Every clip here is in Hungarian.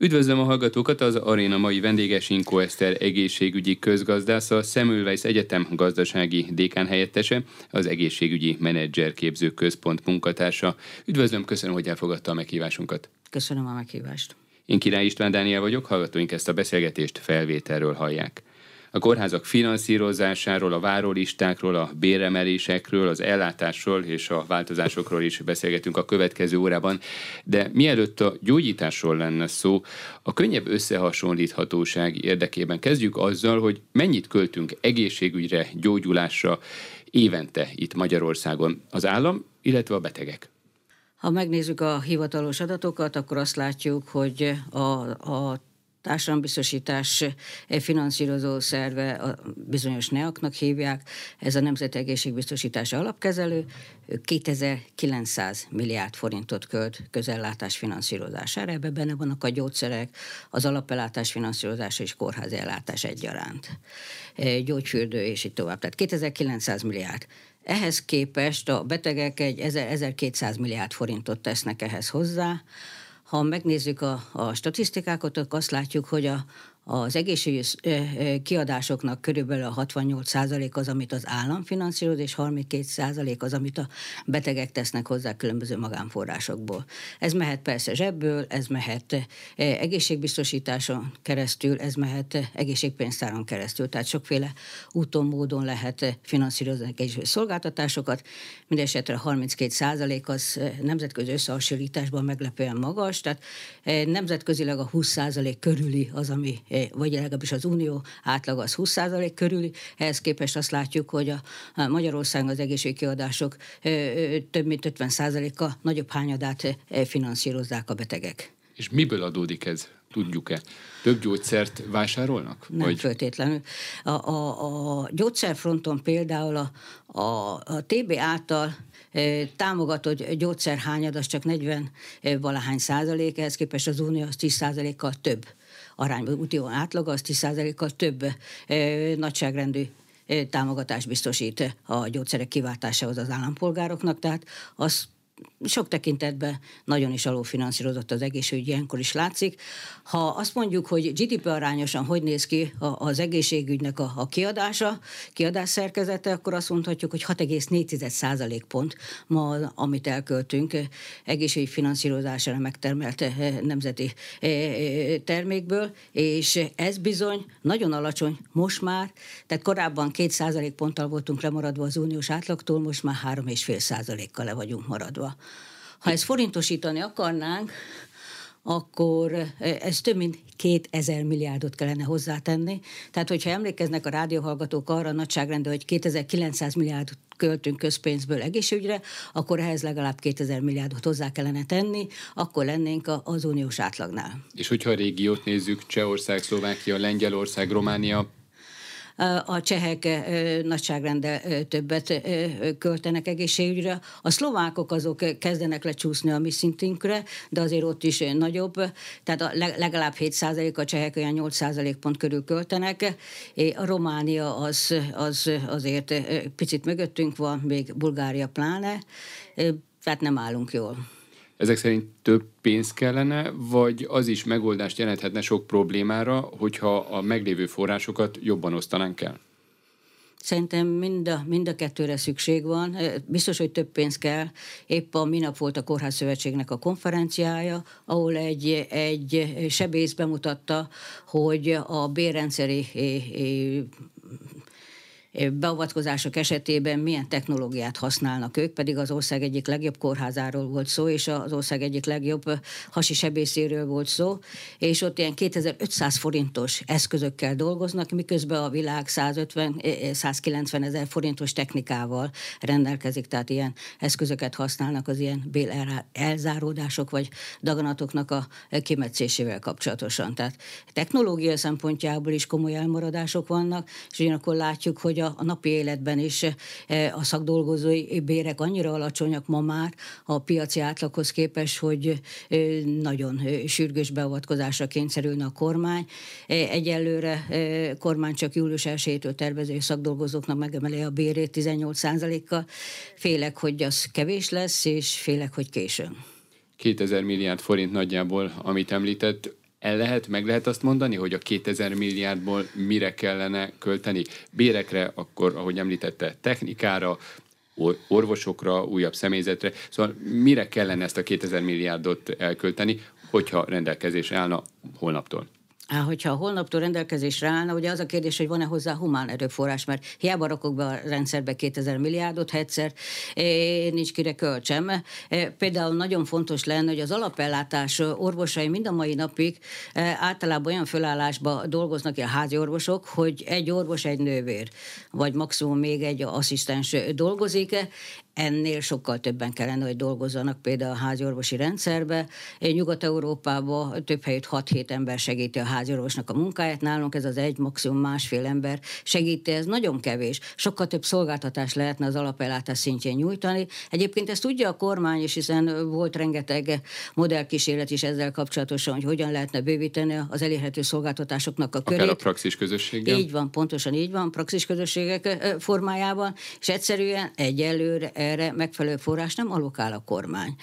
Üdvözlöm a hallgatókat, az aréna mai vendége Sinkó Eszter egészségügyi közgazdász, a Semmelweis Egyetem gazdasági dékán helyettese, az egészségügyi menedzser képző központ munkatársa. Üdvözlöm, köszönöm, hogy elfogadta a meghívásunkat. Köszönöm a meghívást. Én Király István Dániel vagyok, hallgatóink ezt a beszélgetést felvételről hallják. A kórházak finanszírozásáról, a várólistákról, a béremelésekről, az ellátásról és a változásokról is beszélgetünk a következő órában, de mielőtt a gyógyításról lenne szó, a könnyebb összehasonlíthatóság érdekében kezdjük azzal, hogy mennyit költünk egészségügyre, gyógyulásra évente itt Magyarországon az állam, illetve a betegek. Ha megnézzük a hivatalos adatokat, akkor azt látjuk, hogy a, a társadalombiztosítás finanszírozó szerve, a bizonyos NEAK-nak hívják, ez a Nemzeti Egészségbiztosítás alapkezelő, 2900 milliárd forintot költ közellátás finanszírozására, ebben benne vannak a gyógyszerek, az alapellátás finanszírozása és kórházi ellátás egyaránt, gyógyfürdő és így tovább. Tehát 2900 milliárd. Ehhez képest a betegek egy 1200 milliárd forintot tesznek ehhez hozzá, ha megnézzük a, a statisztikákat, akkor azt látjuk, hogy a, az egészségügyi kiadásoknak körülbelül a 68% az, amit az állam finanszíroz, és 32% az, amit a betegek tesznek hozzá különböző magánforrásokból. Ez mehet persze zsebből, ez mehet egészségbiztosításon keresztül, ez mehet egészségpénztáron keresztül, tehát sokféle úton, módon lehet finanszírozni egy szolgáltatásokat. Mindenesetre 32% az nemzetközi összehasonlításban meglepően magas, tehát nemzetközileg a 20% körüli az, ami vagy legalábbis az unió átlag az 20% körül, ehhez képest azt látjuk, hogy a Magyarországon az egészségkiadások több mint 50%-a nagyobb hányadát finanszírozzák a betegek. És miből adódik ez? Tudjuk-e? Több gyógyszert vásárolnak? Nem vagy? feltétlenül. A, a, a gyógyszerfronton például a, a, a TB által támogatott gyógyszerhányad az csak 40 valahány százalék, ehhez képest az unió az 10 százalékkal több arányban úti átlaga, az 10%-kal több nagyságrendű támogatást biztosít a gyógyszerek kiváltásához az állampolgároknak, tehát az sok tekintetben nagyon is alulfinanszírozott az egészségügy, ilyenkor is látszik. Ha azt mondjuk, hogy GDP arányosan hogy néz ki az egészségügynek a, a kiadása, kiadás szerkezete, akkor azt mondhatjuk, hogy 6,4% pont ma, amit elköltünk egészségügy finanszírozására megtermelt eh, nemzeti eh, eh, termékből, és ez bizony nagyon alacsony most már, tehát korábban 2% ponttal voltunk lemaradva az uniós átlagtól, most már 3,5 kal le vagyunk maradva. Ha ezt forintosítani akarnánk, akkor ez több mint 2000 milliárdot kellene hozzátenni. Tehát, hogyha emlékeznek a rádióhallgatók arra a nagyságrendben, hogy 2900 milliárdot költünk közpénzből egészségügyre, akkor ehhez legalább 2000 milliárdot hozzá kellene tenni, akkor lennénk az uniós átlagnál. És hogyha a régiót nézzük, Csehország, Szlovákia, Lengyelország, Románia, a csehek nagyságrendel többet költenek egészségügyre. A szlovákok azok kezdenek lecsúszni a mi szintünkre, de azért ott is nagyobb, tehát legalább 7% a csehek olyan 8% pont körül költenek. A Románia az, az azért picit mögöttünk van, még Bulgária pláne, tehát nem állunk jól. Ezek szerint több pénz kellene, vagy az is megoldást jelenthetne sok problémára, hogyha a meglévő forrásokat jobban osztanánk el? Szerintem mind a, mind a kettőre szükség van. Biztos, hogy több pénz kell. Épp a minap volt a Kórház a konferenciája, ahol egy, egy sebész bemutatta, hogy a bérrendszeri beavatkozások esetében milyen technológiát használnak ők, pedig az ország egyik legjobb kórházáról volt szó, és az ország egyik legjobb hasi sebészéről volt szó, és ott ilyen 2500 forintos eszközökkel dolgoznak, miközben a világ 150-190 ezer forintos technikával rendelkezik, tehát ilyen eszközöket használnak az ilyen bél elzáródások vagy daganatoknak a kimetszésével kapcsolatosan. Tehát technológia szempontjából is komoly elmaradások vannak, és ugyanakkor látjuk, hogy a a, napi életben is e, a szakdolgozói bérek annyira alacsonyak ma már a piaci átlaghoz képest, hogy e, nagyon e, sürgős beavatkozásra kényszerülne a kormány. Egyelőre kormány csak július 1-től tervező szakdolgozóknak megemeli a bérét 18%-kal. Félek, hogy az kevés lesz, és félek, hogy későn. 2000 milliárd forint nagyjából, amit említett, el lehet, meg lehet azt mondani, hogy a 2000 milliárdból mire kellene költeni? Bérekre, akkor, ahogy említette, technikára, orvosokra, újabb személyzetre. Szóval mire kellene ezt a 2000 milliárdot elkölteni, hogyha rendelkezés állna holnaptól? Hogyha a holnaptól rendelkezésre állna, ugye az a kérdés, hogy van-e hozzá humán erőforrás, mert hiába rakok be a rendszerbe 2000 milliárdot, ha egyszer nincs kire költsem. Például nagyon fontos lenne, hogy az alapellátás orvosai mind a mai napig általában olyan fölállásba dolgoznak, a házi orvosok, hogy egy orvos, egy nővér, vagy maximum még egy asszisztens dolgozik ennél sokkal többen kellene, hogy dolgozzanak például a háziorvosi rendszerbe. Nyugat-Európában több helyét 6-7 ember segíti a háziorvosnak a munkáját, nálunk ez az egy, maximum másfél ember segíti, ez nagyon kevés. Sokkal több szolgáltatás lehetne az alapellátás szintjén nyújtani. Egyébként ezt tudja a kormány is, hiszen volt rengeteg modellkísérlet is ezzel kapcsolatosan, hogy hogyan lehetne bővíteni az elérhető szolgáltatásoknak a körét. Akár a praxis közösséggel? Így van, pontosan így van, praxis közösségek formájában, és egyszerűen egyelőre erre megfelelő forrás nem alokál a kormány.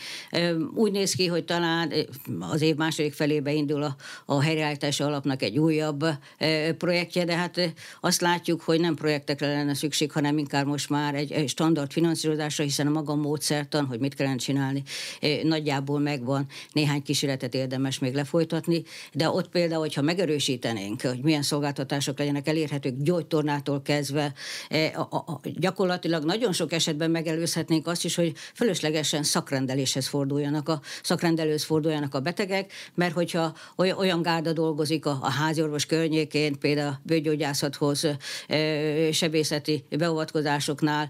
Úgy néz ki, hogy talán az év második felébe indul a, a helyreállítási alapnak egy újabb projektje, de hát azt látjuk, hogy nem projektekre lenne szükség, hanem inkább most már egy, standard finanszírozásra, hiszen a maga módszertan, hogy mit kellene csinálni, nagyjából megvan, néhány kísérletet érdemes még lefolytatni, de ott például, hogyha megerősítenénk, hogy milyen szolgáltatások legyenek elérhetők gyógytornától kezdve, a, a, a, gyakorlatilag nagyon sok esetben megelőzhető érezhetnénk azt is, hogy fölöslegesen szakrendeléshez forduljanak a szakrendelőhöz forduljanak a betegek, mert hogyha olyan gárda dolgozik a, a háziorvos környékén, például a bőgyógyászathoz, sebészeti beavatkozásoknál,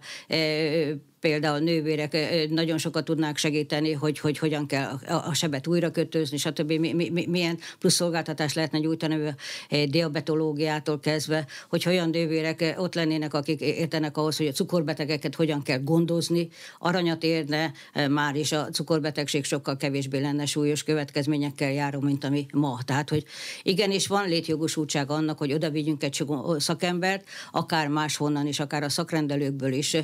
például nővérek nagyon sokat tudnák segíteni, hogy, hogy hogyan kell a sebet újra kötözni, stb. Mi, mi, milyen plusz szolgáltatást lehetne nyújtani diabetológiától kezdve, hogy olyan nővérek ott lennének, akik értenek ahhoz, hogy a cukorbetegeket hogyan kell gondozni. Aranyat érne már is a cukorbetegség sokkal kevésbé lenne súlyos következményekkel járó, mint ami ma. Tehát, hogy igenis van létjogosultság annak, hogy oda vigyünk egy szakembert, akár máshonnan is, akár a szakrendelőkből is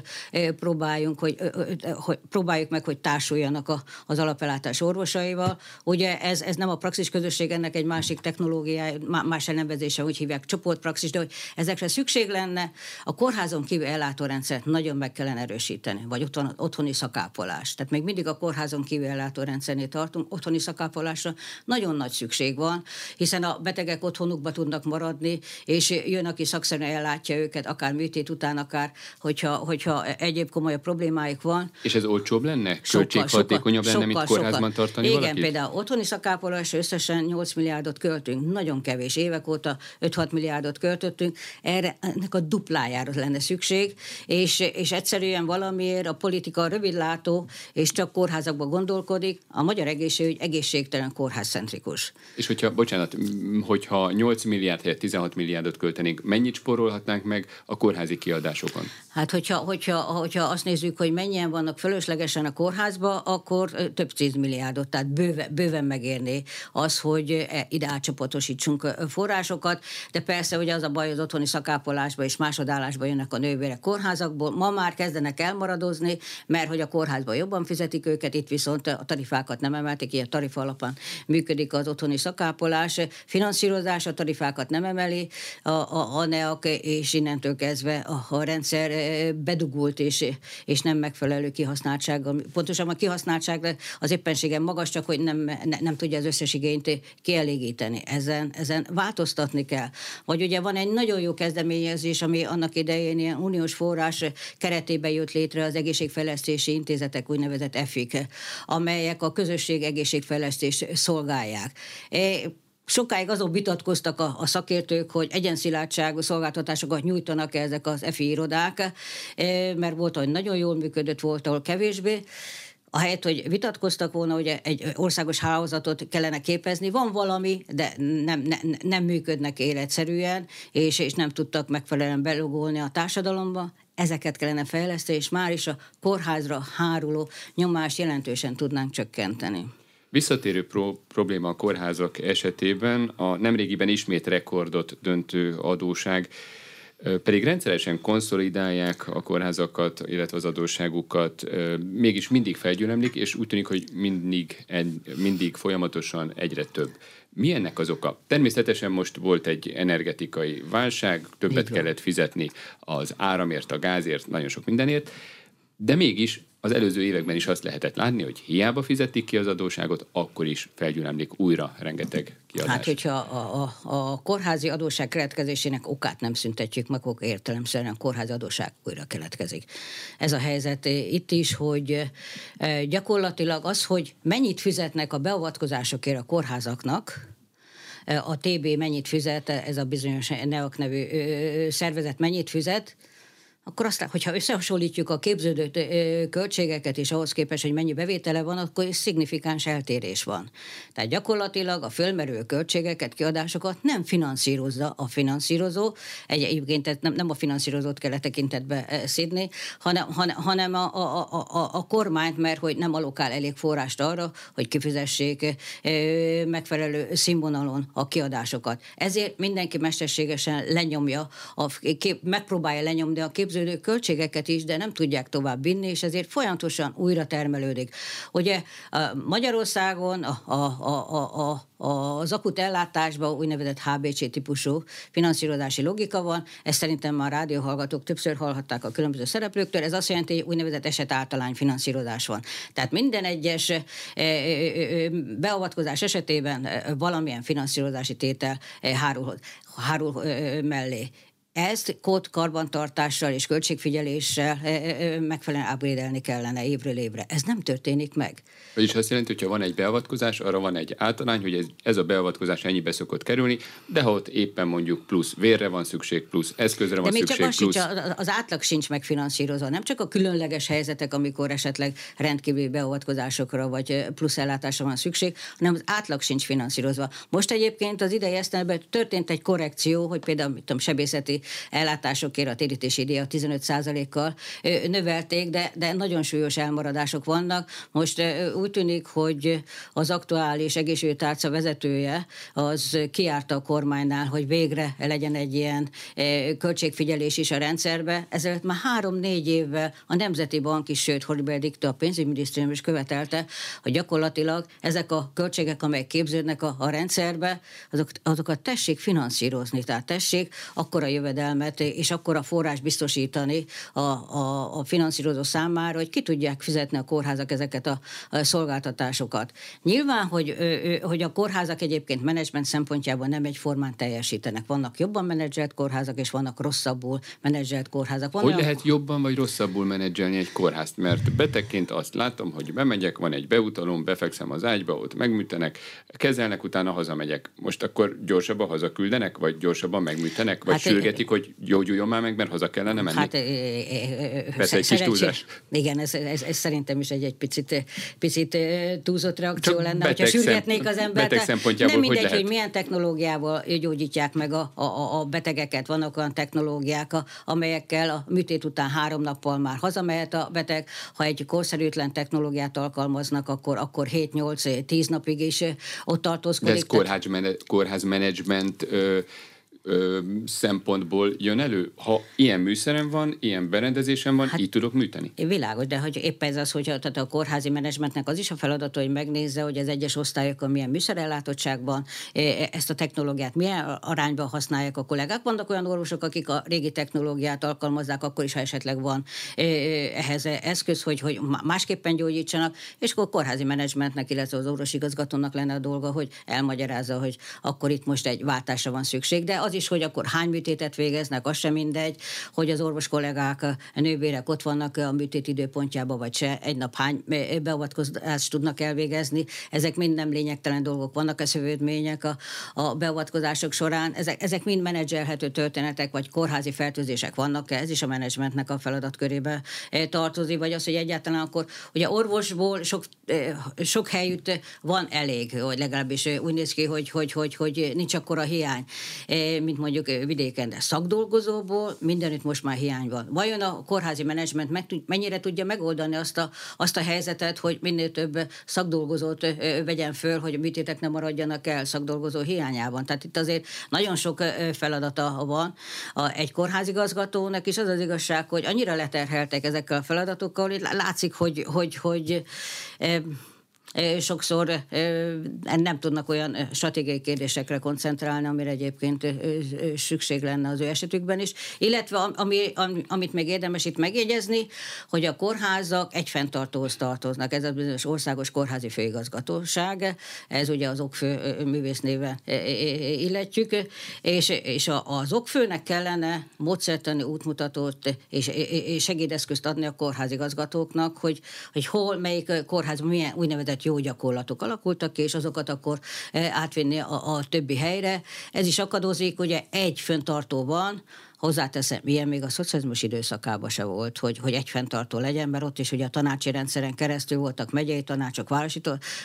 próbáljunk próbáljunk, hogy, hogy próbáljuk meg, hogy társuljanak a, az alapellátás orvosaival. Ugye ez, ez nem a praxis közösség, ennek egy másik technológiája, más elnevezése, úgy hívják csoportpraxis, de hogy ezekre szükség lenne, a kórházon kívül ellátórendszert nagyon meg kellene erősíteni, vagy ott otthoni szakápolás. Tehát még mindig a kórházon kívül ellátórendszernél tartunk, otthoni szakápolásra nagyon nagy szükség van, hiszen a betegek otthonukba tudnak maradni, és jön, aki szakszerűen ellátja őket, akár műtét után, akár hogyha, hogyha egyéb komolyabb problémáik van. És ez olcsóbb lenne? Költséghatékonyabb lenne, mint kórházban sokkal. tartani Igen, valakit? például otthoni szakápolás összesen 8 milliárdot költünk, nagyon kevés évek óta 5-6 milliárdot költöttünk, erre ennek a duplájára lenne szükség, és, és egyszerűen valamiért a politika rövidlátó, és csak kórházakban gondolkodik, a magyar egészségügy egészségtelen kórházcentrikus. És hogyha, bocsánat, hogyha 8 milliárd helyett 16 milliárdot költenénk, mennyit spórolhatnánk meg a kórházi kiadásokon? Hát, hogyha, hogyha, hogyha azt nézzük, hogy mennyien vannak fölöslegesen a kórházba, akkor több milliárdot, tehát bőve, bőven megérné az, hogy e, ide átcsoportosítsunk forrásokat, de persze hogy az a baj, az otthoni szakápolásba és másodállásba jönnek a nővérek kórházakból, ma már kezdenek elmaradozni, mert hogy a kórházban jobban fizetik őket, itt viszont a tarifákat nem emelték, ilyen tarifa alapon működik az otthoni szakápolás, finanszírozás a tarifákat nem emeli a, a, a NEAK, és innentől kezdve a, a rendszer bedugult, és, és nem megfelelő kihasználtsága. Pontosabban a kihasználtság az éppenségen magas, csak hogy nem, ne, nem tudja az összes igényt kielégíteni. Ezen, ezen változtatni kell. Vagy ugye van egy nagyon jó kezdeményezés, ami annak idején ilyen uniós forrás keretében jött létre az egészségfejlesztési intézetek, úgynevezett EFIK, amelyek a közösség egészségfejlesztést szolgálják. Sokáig azon vitatkoztak a, a szakértők, hogy egyenszilátságú szolgáltatásokat nyújtanak ezek az EFI irodák, e, mert volt, hogy nagyon jól működött, volt, ahol kevésbé. Ahelyett, hogy vitatkoztak volna, hogy egy országos hálózatot kellene képezni, van valami, de nem, nem, nem működnek életszerűen, és, és nem tudtak megfelelően belugolni a társadalomba. Ezeket kellene fejleszteni, és már is a kórházra háruló nyomást jelentősen tudnánk csökkenteni. Visszatérő pro- probléma a kórházak esetében a nemrégiben ismét rekordot döntő adóság. pedig rendszeresen konszolidálják a kórházakat, illetve az adósságukat, mégis mindig felgyülemlik, és úgy tűnik, hogy mindig, mindig folyamatosan egyre több. Mi ennek az oka? Természetesen most volt egy energetikai válság, többet kellett fizetni az áramért, a gázért, nagyon sok mindenért, de mégis az előző években is azt lehetett látni, hogy hiába fizetik ki az adóságot, akkor is felgyülemlik újra rengeteg kiadás. Hát, hogyha a, a, a kórházi adóság keletkezésének okát nem szüntetjük meg, akkor értelemszerűen a kórházi adóság újra keletkezik. Ez a helyzet itt is, hogy e, gyakorlatilag az, hogy mennyit fizetnek a beavatkozásokért a kórházaknak, e, a TB mennyit fizet, ez a bizonyos NEAK nevű szervezet mennyit fizet, akkor aztán, hogyha összehasonlítjuk a képződő költségeket és ahhoz képest, hogy mennyi bevétele van, akkor is szignifikáns eltérés van. Tehát gyakorlatilag a fölmerülő költségeket, kiadásokat nem finanszírozza a finanszírozó, egy, egyébként nem, a finanszírozót kell tekintetbe szidni, hanem, hanem a, a, a, a, a kormányt, mert hogy nem alokál elég forrást arra, hogy kifizessék megfelelő színvonalon a kiadásokat. Ezért mindenki mesterségesen lenyomja, a, kép, megpróbálja lenyomni a kép képződő költségeket is, de nem tudják tovább vinni, és ezért folyamatosan újra termelődik. Ugye Magyarországon a, a, a, a, az akut ellátásban úgynevezett HBC típusú finanszírozási logika van, ezt szerintem már a rádióhallgatók többször hallhatták a különböző szereplőktől, ez azt jelenti, hogy úgynevezett eset általány finanszírozás van. Tehát minden egyes e, e, e, beavatkozás esetében valamilyen finanszírozási tétel hárul, hárul mellé ezt kód karbantartással és költségfigyeléssel megfelelően ábrédelni kellene évről évre. Ez nem történik meg. Vagyis azt jelenti, hogy ha van egy beavatkozás, arra van egy általány, hogy ez, ez a beavatkozás ennyibe szokott kerülni, de ha ott éppen mondjuk plusz vérre van szükség, plusz eszközre de van még szükség, csak plusz... Sincs, az átlag sincs megfinanszírozva, nem csak a különleges helyzetek, amikor esetleg rendkívüli beavatkozásokra vagy plusz ellátásra van szükség, hanem az átlag sincs finanszírozva. Most egyébként az idei történt egy korrekció, hogy például mit tudom, sebészeti ellátásokért a térítési díjat 15%-kal növelték, de, de nagyon súlyos elmaradások vannak. Most úgy tűnik, hogy az aktuális egészségügytárca vezetője az kiárta a kormánynál, hogy végre legyen egy ilyen költségfigyelés is a rendszerbe. Ezért már három-négy évvel a Nemzeti Bank is, sőt, Horibel a pénzügyminisztérium is követelte, hogy gyakorlatilag ezek a költségek, amelyek képződnek a, a rendszerbe, azok, azokat tessék finanszírozni, tehát tessék akkor a jövedelmet és akkor a forrás biztosítani a, a, a finanszírozó számára, hogy ki tudják fizetni a kórházak ezeket a, a szolgáltatásokat. Nyilván, hogy, hogy a kórházak egyébként menedzsment szempontjából nem egyformán teljesítenek. Vannak jobban menedzselt kórházak, és vannak rosszabbul menedzselt kórházak. Van hogy olyan... lehet jobban vagy rosszabbul menedzselni egy kórházt? Mert betegként azt látom, hogy bemegyek, van egy beutalom, befekszem az ágyba, ott megműtenek, kezelnek, utána hazamegyek. Most akkor gyorsabban hazaküldenek, vagy gyorsabban megműtenek, vagy hát sürgetik, hogy gyógyuljon már meg, mert haza kellene menni? Hát, Persze egy kis túlzás. Igen, ez, ez, ez, szerintem is egy, egy picit, picit túlzott reakció Csak lenne, hogyha sürgetnék az embert. Beteg szempontjából nem mindegy, hogy, hogy milyen technológiával gyógyítják meg a, a, a betegeket. Vannak olyan technológiák, amelyekkel a műtét után három nappal már hazamehet a beteg. Ha egy korszerűtlen technológiát alkalmaznak, akkor, akkor 7-8-10 napig is ott tartózkodik. De ez kórház menedzsment ö, szempontból jön elő? Ha ilyen műszerem van, ilyen berendezésem van, hát, így tudok műteni? Világos, de hogy éppen ez az, hogy a, tehát a kórházi menedzsmentnek az is a feladata, hogy megnézze, hogy az egyes osztályokon milyen műszerellátottságban ezt a technológiát milyen arányban használják a kollégák. Vannak olyan orvosok, akik a régi technológiát alkalmazzák, akkor is, ha esetleg van ehhez eszköz, hogy, hogy másképpen gyógyítsanak, és akkor a kórházi menedzsmentnek, illetve az orvosigazgatónak lenne a dolga, hogy elmagyarázza, hogy akkor itt most egy váltásra van szükség. De az az is, hogy akkor hány műtétet végeznek, az sem mindegy, hogy az orvos kollégák, nővérek ott vannak a műtét időpontjában, vagy se, egy nap hány beavatkozást tudnak elvégezni. Ezek mind nem lényegtelen dolgok, vannak a szövődmények a, a beavatkozások során. Ezek, ezek mind menedzselhető történetek, vagy kórházi fertőzések vannak, ez is a menedzsmentnek a feladatkörébe e, tartozik, vagy az, hogy egyáltalán akkor ugye orvosból sok, e, sok helyütt van elég, hogy legalábbis úgy néz ki, hogy, hogy, hogy, hogy nincs akkor a hiány mint mondjuk vidéken, szakdolgozóból mindenütt most már hiány van. Vajon a kórházi menedzsment mennyire tudja megoldani azt a, azt a helyzetet, hogy minél több szakdolgozót vegyen föl, hogy a műtétek nem maradjanak el szakdolgozó hiányában. Tehát itt azért nagyon sok feladata van a, egy kórházigazgatónak, és az az igazság, hogy annyira leterheltek ezekkel a feladatokkal, hogy látszik, hogy, hogy, hogy sokszor nem tudnak olyan stratégiai kérdésekre koncentrálni, amire egyébként szükség lenne az ő esetükben is. Illetve ami, amit még érdemes itt megjegyezni, hogy a kórházak egy fenntartóhoz tartoznak. Ez a bizonyos országos kórházi főigazgatóság, ez ugye az okfő művésznéve illetjük, és, és az okfőnek kellene módszertani útmutatót és, és segédeszközt adni a kórházigazgatóknak, hogy, hogy hol, melyik kórház milyen úgynevezett jó gyakorlatok alakultak ki, és azokat akkor eh, átvinni a, a többi helyre. Ez is akadozik, ugye egy föntartó van, Hozzáteszem, ilyen még a szocializmus időszakában se volt, hogy, hogy egy fenntartó legyen, mert ott is ugye a tanácsi rendszeren keresztül voltak megyei tanácsok, városi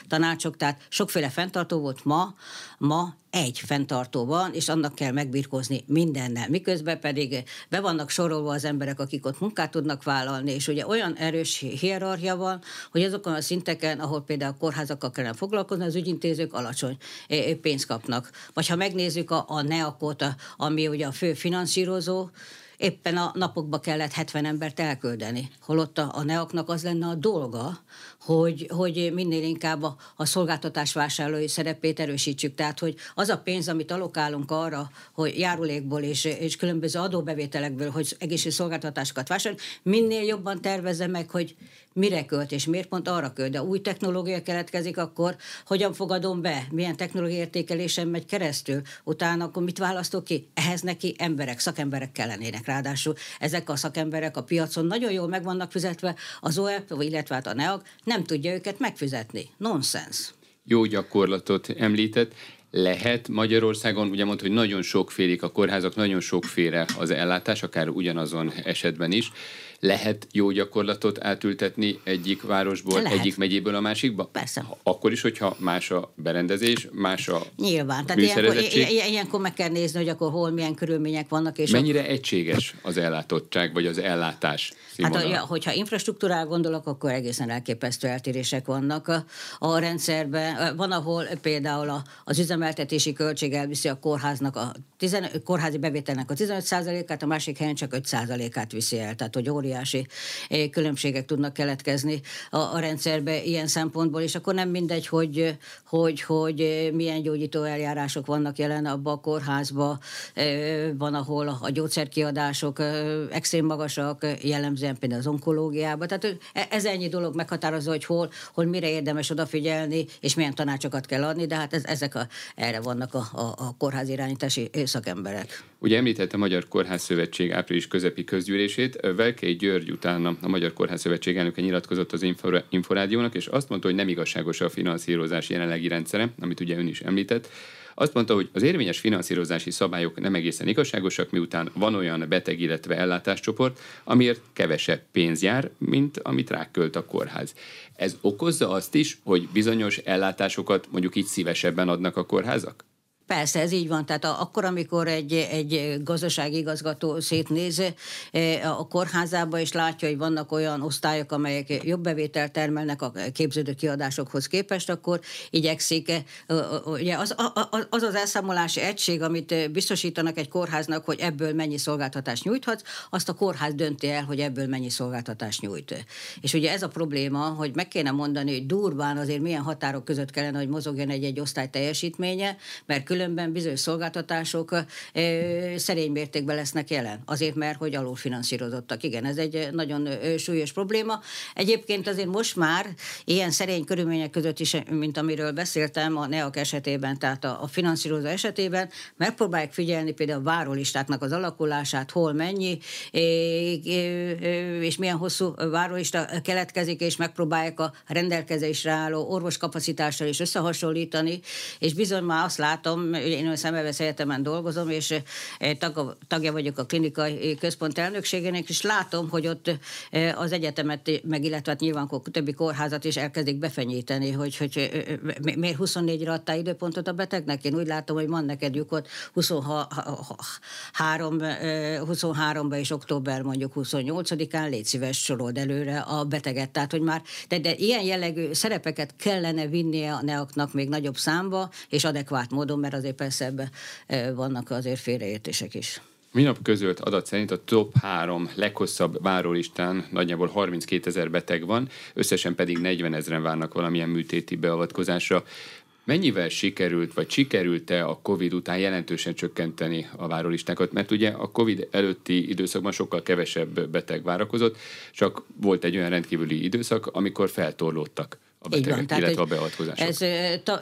tanácsok, tehát sokféle fenntartó volt ma, ma egy fenntartó van, és annak kell megbirkózni mindennel. Miközben pedig be vannak sorolva az emberek, akik ott munkát tudnak vállalni, és ugye olyan erős hierarchia van, hogy azokon a szinteken, ahol például a kórházakkal kellene foglalkozni, az ügyintézők alacsony pénzt kapnak. Vagy ha megnézzük a, a NEAK-ot, ami ugye a fő finanszírozó, éppen a napokba kellett 70 embert elküldeni. Holott a, a neoknak az lenne a dolga, hogy, hogy minél inkább a, a szolgáltatás vásárlói szerepét erősítsük. Tehát, hogy az a pénz, amit alokálunk arra, hogy járulékból és, és különböző adóbevételekből, hogy egészségügyi szolgáltatásokat vásárolunk, minél jobban tervezze meg, hogy mire költ, és miért pont arra költ. De új technológia keletkezik, akkor hogyan fogadom be, milyen technológiai értékelésen megy keresztül, utána akkor mit választok ki? Ehhez neki emberek, szakemberek kellenének. Ráadásul ezek a szakemberek a piacon nagyon jól meg vannak fizetve, az OEP, illetve hát a NEAG nem tudja őket megfizetni. Nonsens. Jó gyakorlatot említett lehet Magyarországon, ugye mondta, hogy nagyon sokfélik a kórházak, nagyon sokféle az ellátás, akár ugyanazon esetben is lehet jó gyakorlatot átültetni egyik városból, lehet. egyik megyéből a másikba? Persze. Akkor is, hogyha más a berendezés, más a Nyilván, tehát ilyenkor, ilyenkor meg kell nézni, hogy akkor hol milyen körülmények vannak. És Mennyire a... egységes az ellátottság, vagy az ellátás színvonal? Hát, hogyha infrastruktúrál gondolok, akkor egészen elképesztő eltérések vannak a, a rendszerben. Van, ahol például a, az üzemeltetési költség elviszi a kórháznak a 10, kórházi bevételnek a 15%-át, a másik helyen csak 5%-át viszi el. Tehát, hogy óriási eh, különbségek tudnak keletkezni a, a rendszerbe ilyen szempontból, és akkor nem mindegy, hogy, hogy, hogy eh, milyen gyógyító eljárások vannak jelen abba a kórházba, eh, van, ahol a gyógyszerkiadások extrém magasak, jellemzően például az onkológiában. Tehát e, ez ennyi dolog meghatározó, hogy hol, hol mire érdemes odafigyelni, és milyen tanácsokat kell adni, de hát ez, ezek a, erre vannak a, a, a irányítási szakemberek. Ugye említette a Magyar Kórház Szövetség április közepi közgyűlését. Velkei György utána a Magyar Kórház Szövetség elnöke nyilatkozott az Inforádiónak, és azt mondta, hogy nem igazságos a finanszírozás jelenlegi rendszere, amit ugye ön is említett. Azt mondta, hogy az érvényes finanszírozási szabályok nem egészen igazságosak, miután van olyan beteg, illetve ellátáscsoport, amiért kevesebb pénz jár, mint amit rákölt a kórház. Ez okozza azt is, hogy bizonyos ellátásokat mondjuk így szívesebben adnak a kórházak? Persze, ez így van. Tehát akkor, amikor egy, egy gazdasági igazgató szétnéz eh, a kórházába, és látja, hogy vannak olyan osztályok, amelyek jobb bevételt termelnek a képződő kiadásokhoz képest, akkor igyekszik, eh, ugye az, az az elszámolási egység, amit biztosítanak egy kórháznak, hogy ebből mennyi szolgáltatást nyújthat, azt a kórház dönti el, hogy ebből mennyi szolgáltatást nyújt. És ugye ez a probléma, hogy meg kéne mondani, hogy durván azért milyen határok között kellene, hogy mozogjon egy-egy osztály teljesítménye, mert különben bizonyos szolgáltatások szerény mértékben lesznek jelen. Azért, mert hogy alulfinanszírozottak. Igen, ez egy nagyon súlyos probléma. Egyébként azért most már ilyen szerény körülmények között is, mint amiről beszéltem a NEAK esetében, tehát a, a finanszírozó esetében, megpróbálják figyelni például a várólistáknak az alakulását, hol mennyi, és milyen hosszú várólista keletkezik, és megpróbálják a rendelkezésre álló orvoskapacitással is összehasonlítani, és bizony már azt látom, dolgozom, én a Szemelvesz Egyetemen dolgozom, és tag, tagja vagyok a klinikai központ elnökségének, és látom, hogy ott az egyetemet, meg illetve hát nyilván többi kórházat is elkezdik befenyíteni, hogy, hogy miért 24-re adtál időpontot a betegnek? Én úgy látom, hogy van neked lyukot 23, 23-ban és október mondjuk 28-án, légy szíves sorold előre a beteget. Tehát, hogy már, de, de ilyen jellegű szerepeket kellene vinnie a neaknak még nagyobb számba, és adekvát módon, mert azért persze ebben vannak azért félreértések is. Minap közölt adat szerint a top 3 leghosszabb várólistán nagyjából 32 ezer beteg van, összesen pedig 40 ezeren várnak valamilyen műtéti beavatkozásra. Mennyivel sikerült, vagy sikerült-e a COVID után jelentősen csökkenteni a várólistákat? Mert ugye a COVID előtti időszakban sokkal kevesebb beteg várakozott, csak volt egy olyan rendkívüli időszak, amikor feltorlódtak a betegek, van, illetve a beavatkozások. Ez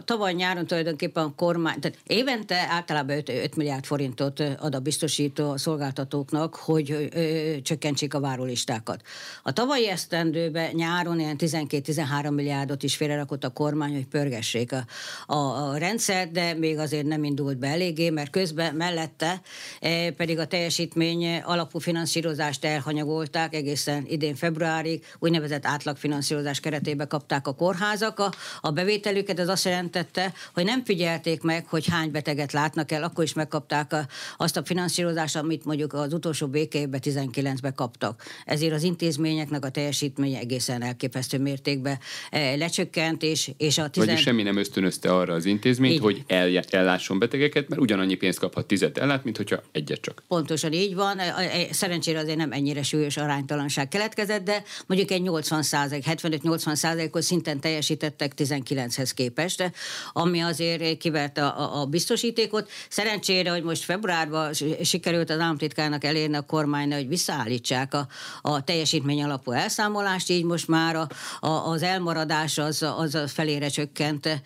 tavaly nyáron tulajdonképpen a kormány, tehát évente általában 5, 5 milliárd forintot ad a biztosító a szolgáltatóknak, hogy ö, csökkentsék a várólistákat. A tavalyi esztendőben nyáron ilyen 12-13 milliárdot is félrerakott a kormány, hogy pörgessék a, a, a rendszer, de még azért nem indult be eléggé, mert közben mellette e, pedig a teljesítmény alapú finanszírozást elhanyagolták egészen idén februárig, úgynevezett átlagfinanszírozás keretében kapták a kormány, kórházak a, a bevételüket, ez azt jelentette, hogy nem figyelték meg, hogy hány beteget látnak el, akkor is megkapták a, azt a finanszírozást, amit mondjuk az utolsó békébe 19-ben kaptak. Ezért az intézményeknek a teljesítménye egészen elképesztő mértékben e, lecsökkent, és, és a tizen... Vagyis semmi nem ösztönözte arra az intézményt, így. hogy el, ellásson betegeket, mert ugyanannyi pénzt kaphat tizet ellát, mint hogyha egyet csak. Pontosan így van. E, e, szerencsére azért nem ennyire súlyos aránytalanság keletkezett, de mondjuk egy 80% 75-80 százalékos szinten teljesítettek 19-hez képest, ami azért kiverte a, a biztosítékot. Szerencsére, hogy most februárban sikerült az államtitkárnak elérni a kormánynak, hogy visszaállítsák a, a teljesítmény alapú elszámolást, így most már a, a, az elmaradás az, az felére csökkent, e,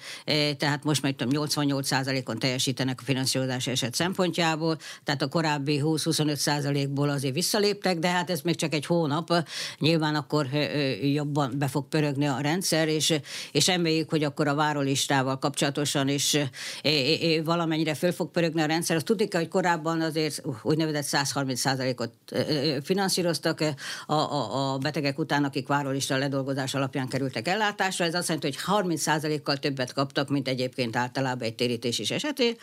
tehát most majd 88%-on teljesítenek a finanszírozás eset szempontjából, tehát a korábbi 20-25%-ból azért visszaléptek, de hát ez még csak egy hónap, nyilván akkor e, e, jobban be fog pörögni a rendszer, és és, reméljük, hogy akkor a várólistával kapcsolatosan is valamennyire föl fog pörögni a rendszer. Azt tudni kell, hogy korábban azért úgynevezett 130%-ot finanszíroztak a, a, a betegek után, akik várólista ledolgozás alapján kerültek ellátásra. Ez azt jelenti, hogy 30%-kal többet kaptak, mint egyébként általában egy térítés is esetén,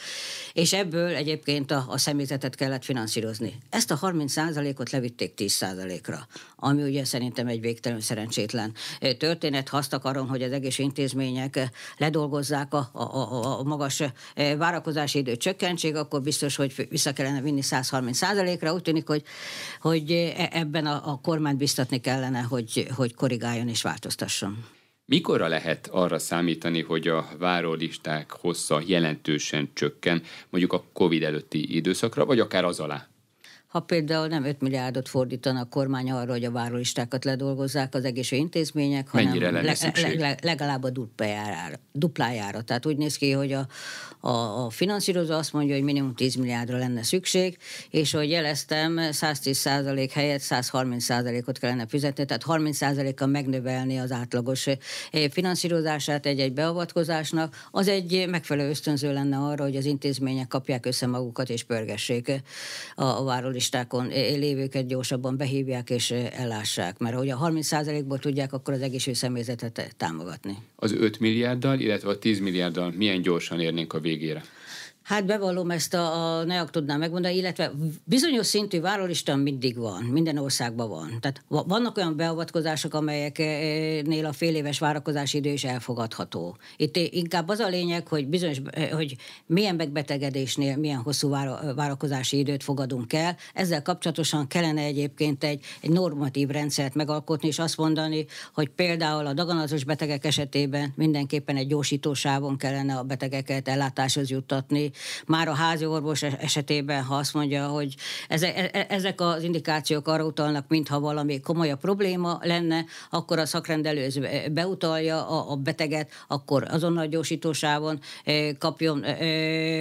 és ebből egyébként a, a személyzetet kellett finanszírozni. Ezt a 30%-ot levitték 10%-ra, ami ugye szerintem egy végtelen szerencsétlen történet. Ha azt akarom, hogy az egész intézmények ledolgozzák a, a, a, a magas eh, várakozási idő csökkentség, akkor biztos, hogy vissza kellene vinni 130 ra Úgy tűnik, hogy, hogy ebben a, a kormányt biztatni kellene, hogy, hogy korrigáljon és változtasson. Mikorra lehet arra számítani, hogy a várólisták hossza jelentősen csökken, mondjuk a COVID előtti időszakra, vagy akár az alá? Ha például nem 5 milliárdot fordítanak a kormány arra, hogy a várólistákat ledolgozzák az egész intézmények, hanem le, le, le, legalább a duplájára, duplájára. Tehát úgy néz ki, hogy a, a, a finanszírozó azt mondja, hogy minimum 10 milliárdra lenne szükség, és ahogy jeleztem, 110 százalék helyett 130 százalékot kellene fizetni, tehát 30 százalékkal megnövelni az átlagos eh, finanszírozását egy-egy beavatkozásnak, az egy megfelelő ösztönző lenne arra, hogy az intézmények kapják össze magukat és pörgessék a, a várólistákat listákon lévőket gyorsabban behívják és ellássák, mert hogy a 30%-ból tudják akkor az egészségügyi személyzetet támogatni. Az 5 milliárddal, illetve a 10 milliárddal milyen gyorsan érnénk a végére? Hát bevallom, ezt a, a NEAK tudnám megmondani, illetve bizonyos szintű várólista mindig van, minden országban van. Tehát vannak olyan beavatkozások, amelyeknél a fél éves várakozási idő is elfogadható. Itt inkább az a lényeg, hogy bizonyos, hogy milyen megbetegedésnél milyen hosszú várakozási időt fogadunk el. Ezzel kapcsolatosan kellene egyébként egy, egy normatív rendszert megalkotni, és azt mondani, hogy például a daganatos betegek esetében mindenképpen egy gyorsítósávon kellene a betegeket ellátáshoz juttatni, már a házi orvos esetében, ha azt mondja, hogy e, e, ezek az indikációk arra utalnak, mintha valami komolyabb probléma lenne, akkor a szakrendelő beutalja a, beteget, akkor azonnal gyorsítósávon e, kapjon,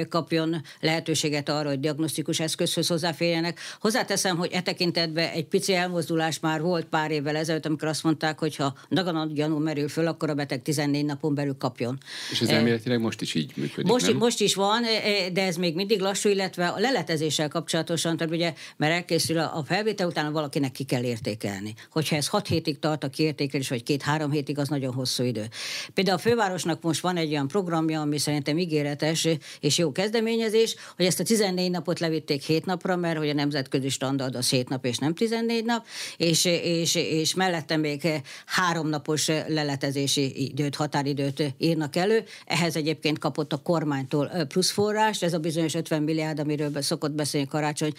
kapjon lehetőséget arra, hogy diagnosztikus eszközhöz hozzáférjenek. Hozzáteszem, hogy e tekintetben egy pici elmozdulás már volt pár évvel ezelőtt, amikor azt mondták, hogy ha daganat gyanú merül föl, akkor a beteg 14 napon belül kapjon. És ez elméletileg most is így működik, most, nem? most is van, de ez még mindig lassú, illetve a leletezéssel kapcsolatosan, tehát ugye, mert elkészül a felvétel, utána valakinek ki kell értékelni. Hogyha ez hat hétig tart a kiértékelés, vagy két-három hétig, az nagyon hosszú idő. Például a fővárosnak most van egy olyan programja, ami szerintem ígéretes és jó kezdeményezés, hogy ezt a 14 napot levitték 7 napra, mert hogy a nemzetközi standard az 7 nap és nem 14 nap, és, és, és mellette még három napos leletezési időt, határidőt írnak elő. Ehhez egyébként kapott a kormánytól plusz forrást, ez a bizonyos 50 milliárd, amiről szokott beszélni Karácsony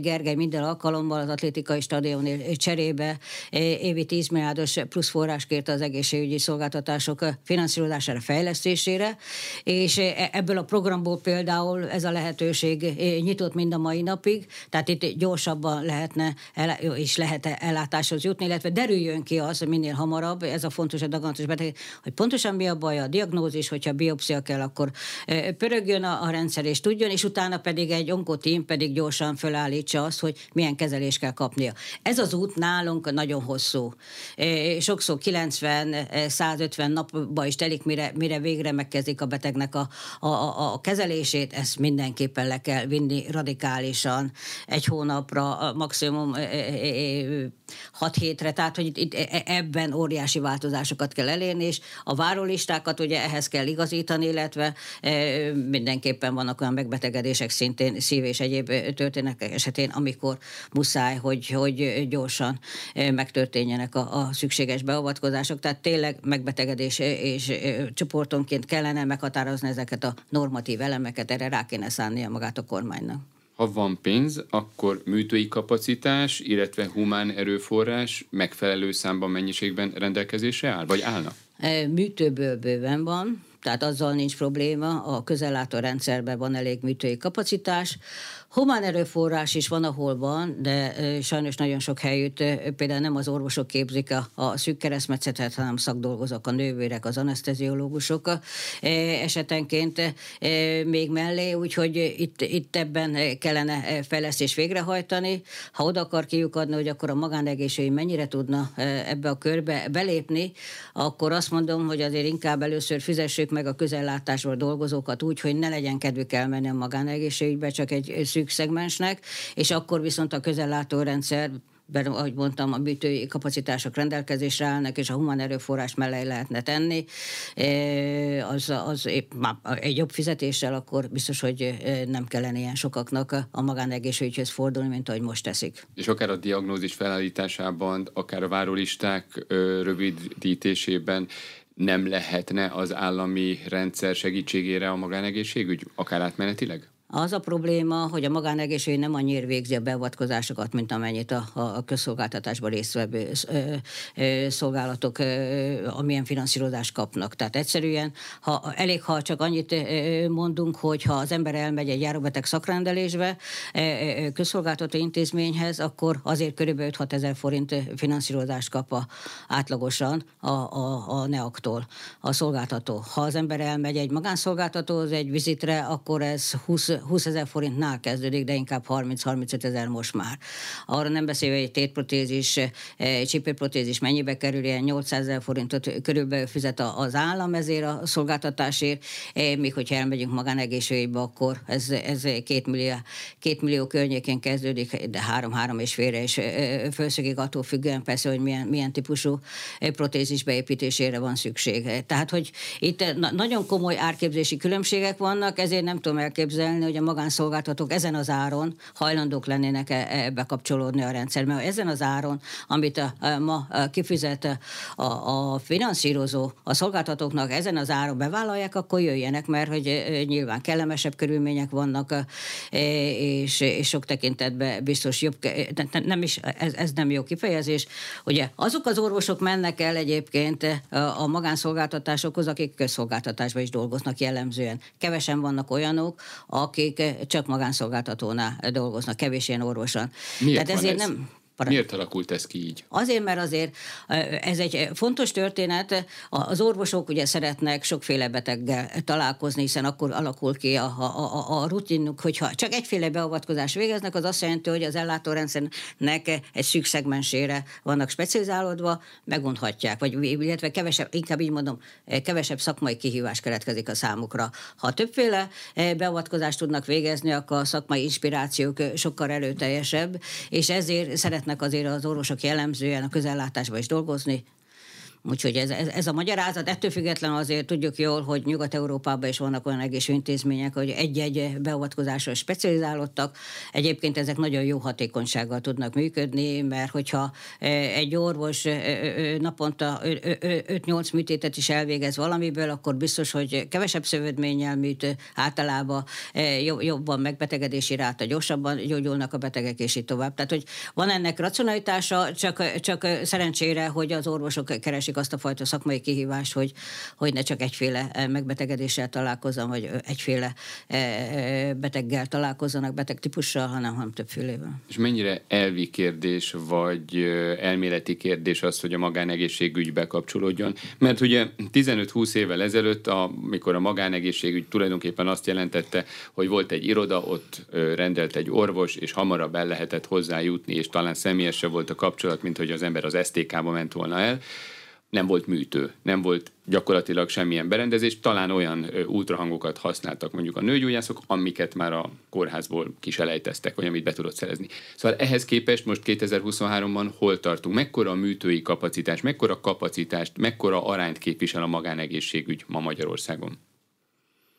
Gergely minden alkalommal az atlétikai stadion cserébe évi 10 milliárdos plusz forrás kérte az egészségügyi szolgáltatások finanszírozására, fejlesztésére, és ebből a programból például ez a lehetőség nyitott mind a mai napig, tehát itt gyorsabban lehetne és lehet ellátáshoz jutni, illetve derüljön ki az, hogy minél hamarabb, ez a fontos a daganatos beteg, hogy pontosan mi a baj, a diagnózis, hogyha biopszia kell, akkor pörögjön a, a rendszer és tudjon, és utána pedig egy onkotím pedig gyorsan fölállítsa azt, hogy milyen kezelést kell kapnia. Ez az út nálunk nagyon hosszú. Sokszor 90-150 napba is telik, mire, mire végre megkezdik a betegnek a, a, a, kezelését, ezt mindenképpen le kell vinni radikálisan egy hónapra, maximum hat hétre, tehát hogy itt, e, ebben óriási változásokat kell elérni, és a várólistákat ugye ehhez kell igazítani, illetve mindenképpen vannak olyan megbetegedések szintén szív és egyéb történetek esetén, amikor muszáj, hogy, hogy gyorsan megtörténjenek a, a szükséges beavatkozások. Tehát tényleg megbetegedés és csoportonként kellene meghatározni ezeket a normatív elemeket, erre rá kéne szánnia magát a kormánynak ha van pénz, akkor műtői kapacitás, illetve humán erőforrás megfelelő számban, mennyiségben rendelkezésre áll, vagy állna? Műtőből bőven van, tehát azzal nincs probléma, a közellátó rendszerben van elég műtői kapacitás. Humán erőforrás is van, ahol van, de sajnos nagyon sok helyütt például nem az orvosok képzik a, a szűk keresztmetszetet, hanem szakdolgozók, a nővérek, az anesteziológusok esetenként még mellé, úgyhogy itt, itt ebben kellene fejlesztés végrehajtani. Ha oda akar kiukadni, hogy akkor a magánegészségügy mennyire tudna ebbe a körbe belépni, akkor azt mondom, hogy azért inkább először fizessük meg a közellátásról dolgozókat úgy, hogy ne legyen kedvük elmenni a magánegészségügybe, csak egy szűk szegmensnek, és akkor viszont a közellátórendszer ahogy mondtam, a műtői kapacitások rendelkezésre állnak, és a humán erőforrás mellé lehetne tenni, e, az, az épp, egy jobb fizetéssel, akkor biztos, hogy e, nem kellene ilyen sokaknak a magánegészségügyhöz fordulni, mint ahogy most teszik. És akár a diagnózis felállításában, akár a várólisták rövidítésében nem lehetne az állami rendszer segítségére a magánegészségügy, akár átmenetileg? Az a probléma, hogy a magánegészségügy nem annyira végzi a beavatkozásokat, mint amennyit a, a közszolgáltatásban résztvevő szolgálatok amilyen finanszírozást kapnak. Tehát egyszerűen, ha elég, ha csak annyit mondunk, hogy ha az ember elmegy egy járóbeteg szakrendelésbe, közszolgáltató intézményhez, akkor azért körülbelül 5-6 ezer forint finanszírozást kap a, átlagosan a, a, a NEAK-tól a szolgáltató. Ha az ember elmegy egy magánszolgáltatóhoz egy vizitre, akkor ez 20 20 ezer forintnál kezdődik, de inkább 30-35 ezer most már. Arra nem beszélve, egy tétprotézis, egy csipőprotézis mennyibe kerül, ilyen 800 ezer forintot körülbelül fizet az állam ezért a szolgáltatásért, még hogyha elmegyünk magánegészségügybe, akkor ez, ez két, millió, két millió környékén kezdődik, de három-három és félre is fölszögig attól függően persze, hogy milyen, milyen típusú protézis beépítésére van szükség. Tehát, hogy itt nagyon komoly árképzési különbségek vannak, ezért nem tudom elképzelni, hogy a magánszolgáltatók ezen az áron hajlandók lennének ebbe kapcsolódni a rendszerbe. Mert ezen az áron, amit a, a, ma fifizet a, a finanszírozó a szolgáltatóknak, ezen az áron bevállalják, akkor jöjjenek, mert hogy nyilván kellemesebb körülmények vannak, és, és sok tekintetben biztos jobb, nem is, ez, ez nem jó kifejezés. Ugye azok az orvosok mennek el egyébként a magánszolgáltatásokhoz, akik közszolgáltatásban is dolgoznak jellemzően. Kevesen vannak olyanok, akik csak magánszolgáltatónál dolgoznak, kevés ilyen orvosan. Miért Tehát ezért ez? Nem Miért alakult ez ki így? Azért, mert azért ez egy fontos történet. Az orvosok ugye szeretnek sokféle beteggel találkozni, hiszen akkor alakul ki a, a, a, a rutinuk, hogyha csak egyféle beavatkozás végeznek, az azt jelenti, hogy az ellátórendszernek egy szűk szegmensére vannak specializálódva, megmondhatják, vagy illetve kevesebb, inkább így mondom, kevesebb szakmai kihívás keletkezik a számukra. Ha többféle beavatkozást tudnak végezni, akkor a szakmai inspirációk sokkal erőteljesebb, és ezért szeretnek azért az orvosok jellemzően a közellátásban is dolgozni, Úgyhogy ez, ez, ez a magyarázat. Ettől független azért tudjuk jól, hogy Nyugat-Európában is vannak olyan egész intézmények, hogy egy-egy beavatkozásra specializálódtak. Egyébként ezek nagyon jó hatékonysággal tudnak működni, mert hogyha e, egy orvos e, e, naponta 5-8 műtétet is elvégez valamiből, akkor biztos, hogy kevesebb szövődménnyel műt, általában jobban megbetegedési ráta, gyorsabban gyógyulnak a betegek, és így tovább. Tehát, hogy van ennek racionalitása, csak, csak szerencsére, hogy az orvosok keresik azt a fajta szakmai kihívást, hogy, hogy ne csak egyféle eh, megbetegedéssel találkozzon, vagy egyféle eh, eh, beteggel találkozzanak, beteg típussal, hanem, hanem többfélével. És mennyire elvi kérdés, vagy elméleti kérdés az, hogy a magánegészségügy bekapcsolódjon? Mert ugye 15-20 évvel ezelőtt, amikor a magánegészségügy tulajdonképpen azt jelentette, hogy volt egy iroda, ott rendelt egy orvos, és hamarabb el lehetett hozzájutni, és talán személyesebb volt a kapcsolat, mint hogy az ember az STK-ba ment volna el nem volt műtő, nem volt gyakorlatilag semmilyen berendezés, talán olyan ultrahangokat használtak mondjuk a nőgyógyászok, amiket már a kórházból kiselejteztek, vagy amit be tudott szerezni. Szóval ehhez képest most 2023-ban hol tartunk? Mekkora a műtői kapacitás, mekkora kapacitást, mekkora arányt képvisel a magánegészségügy ma Magyarországon?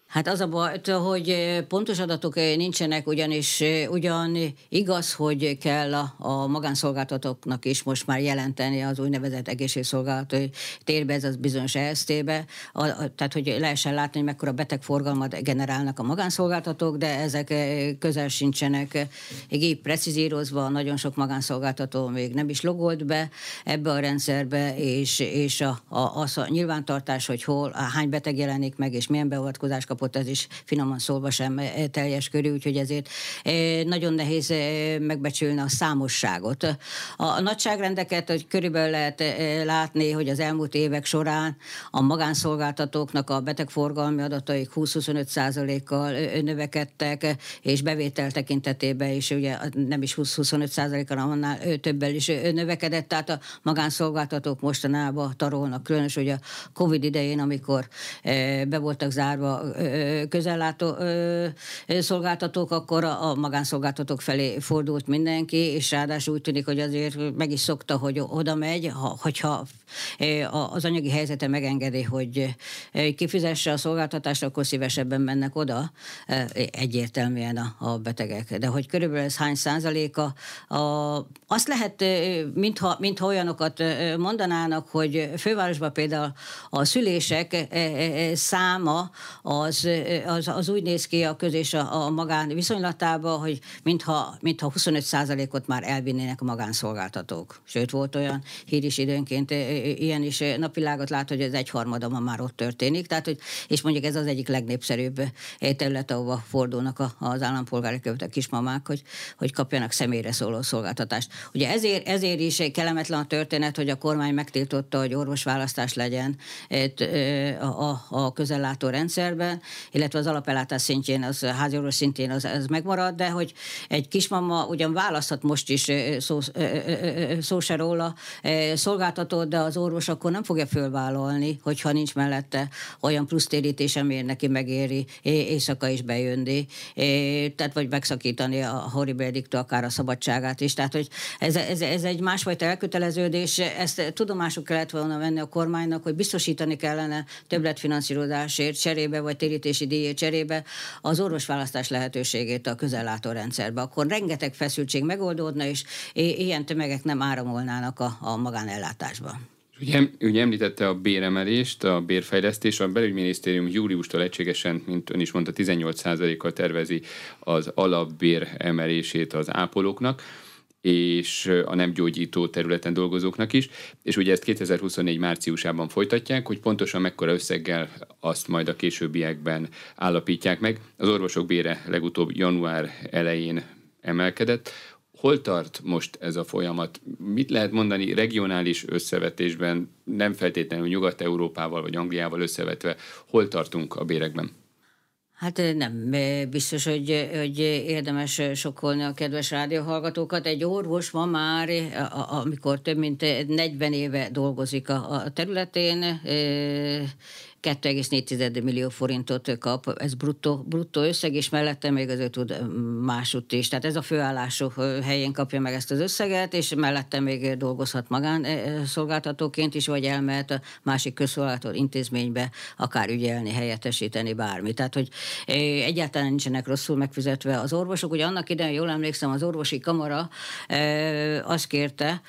Hát az a baj, hogy pontos adatok nincsenek, ugyanis ugyan igaz, hogy kell a, a magánszolgáltatóknak is most már jelenteni az úgynevezett egészségszolgáltatói térbe, ez az bizonyos EST-be, a, a, tehát hogy lehessen látni, hogy mekkora betegforgalmat generálnak a magánszolgáltatók, de ezek közel sincsenek így precizírozva, nagyon sok magánszolgáltató még nem is logolt be ebbe a rendszerbe, és, és a, a, az a nyilvántartás, hogy hol, hány beteg jelenik meg, és milyen beavatkozás kap kapott, az is finoman szólva sem eh, teljes körű, úgyhogy ezért eh, nagyon nehéz eh, megbecsülni a számosságot. A nagyságrendeket, hogy körülbelül lehet látni, hogy az elmúlt évek során a magánszolgáltatóknak a betegforgalmi adataik 20-25 százalékkal növekedtek, és bevétel tekintetében is ugye nem is 20-25 százalékkal, annál többel is növekedett, tehát a magánszolgáltatók mostanában tarolnak, különös, hogy a Covid idején, amikor be voltak zárva közellátó szolgáltatók, akkor a magánszolgáltatók felé fordult mindenki, és ráadásul úgy tűnik, hogy azért meg is szokta, hogy oda megy, hogyha az anyagi helyzete megengedi, hogy kifizesse a szolgáltatást, akkor szívesebben mennek oda egyértelműen a, betegek. De hogy körülbelül ez hány százaléka, a, azt lehet, mintha, mintha olyanokat mondanának, hogy fővárosban például a szülések száma az, az, az úgy néz ki a köz a, a magán viszonylatában, hogy mintha, mintha 25 százalékot már elvinnének a magánszolgáltatók. Sőt, volt olyan hír is időnként ilyen is napvilágot lát, hogy ez egyharmada ma már ott történik. Tehát, hogy, és mondjuk ez az egyik legnépszerűbb terület, ahova fordulnak az állampolgári követek kismamák, hogy, hogy kapjanak személyre szóló szolgáltatást. Ugye ezért, ezért is kellemetlen a történet, hogy a kormány megtiltotta, hogy orvosválasztás legyen a, a, a közellátó rendszerben, illetve az alapellátás szintjén, az háziorvos szintén az, az megmarad, de hogy egy kismama ugyan választhat most is szó, szó se róla szolgáltatót, de az orvos akkor nem fogja fölvállalni, hogyha nincs mellette olyan plusz térítés, amiért neki megéri éjszaka is bejönni, tehát vagy megszakítani a horribiliktől akár a szabadságát is. Tehát, hogy ez, ez, ez egy másfajta elköteleződés, ezt tudomásuk kellett volna venni a kormánynak, hogy biztosítani kellene többletfinanszírozásért cserébe, vagy térítési díjért cserébe az orvosválasztás lehetőségét a közellátó rendszerbe. Akkor rengeteg feszültség megoldódna, és ilyen tömegek nem áramolnának a, a magánellátásba. Ugye, ugye említette a béremelést, a bérfejlesztés, a belügyminisztérium júliustól egységesen, mint ön is mondta, 18%-kal tervezi az alapbér emelését az ápolóknak és a nem gyógyító területen dolgozóknak is, és ugye ezt 2024 márciusában folytatják, hogy pontosan mekkora összeggel azt majd a későbbiekben állapítják meg. Az orvosok bére legutóbb január elején emelkedett, Hol tart most ez a folyamat? Mit lehet mondani regionális összevetésben, nem feltétlenül Nyugat-Európával vagy Angliával összevetve, hol tartunk a bérekben? Hát nem biztos, hogy, hogy érdemes sokkolni a kedves rádióhallgatókat. Egy orvos ma már, amikor több mint 40 éve dolgozik a területén, 2,4 millió forintot kap, ez bruttó, bruttó összeg, és mellette még azért tud másút is. Tehát ez a főállású helyén kapja meg ezt az összeget, és mellette még dolgozhat magán szolgáltatóként is, vagy elmehet a másik közszolgáltató intézménybe akár ügyelni, helyettesíteni bármi. Tehát, hogy egyáltalán nincsenek rosszul megfizetve az orvosok. Ugye annak idején, jól emlékszem, az orvosi kamara azt kérte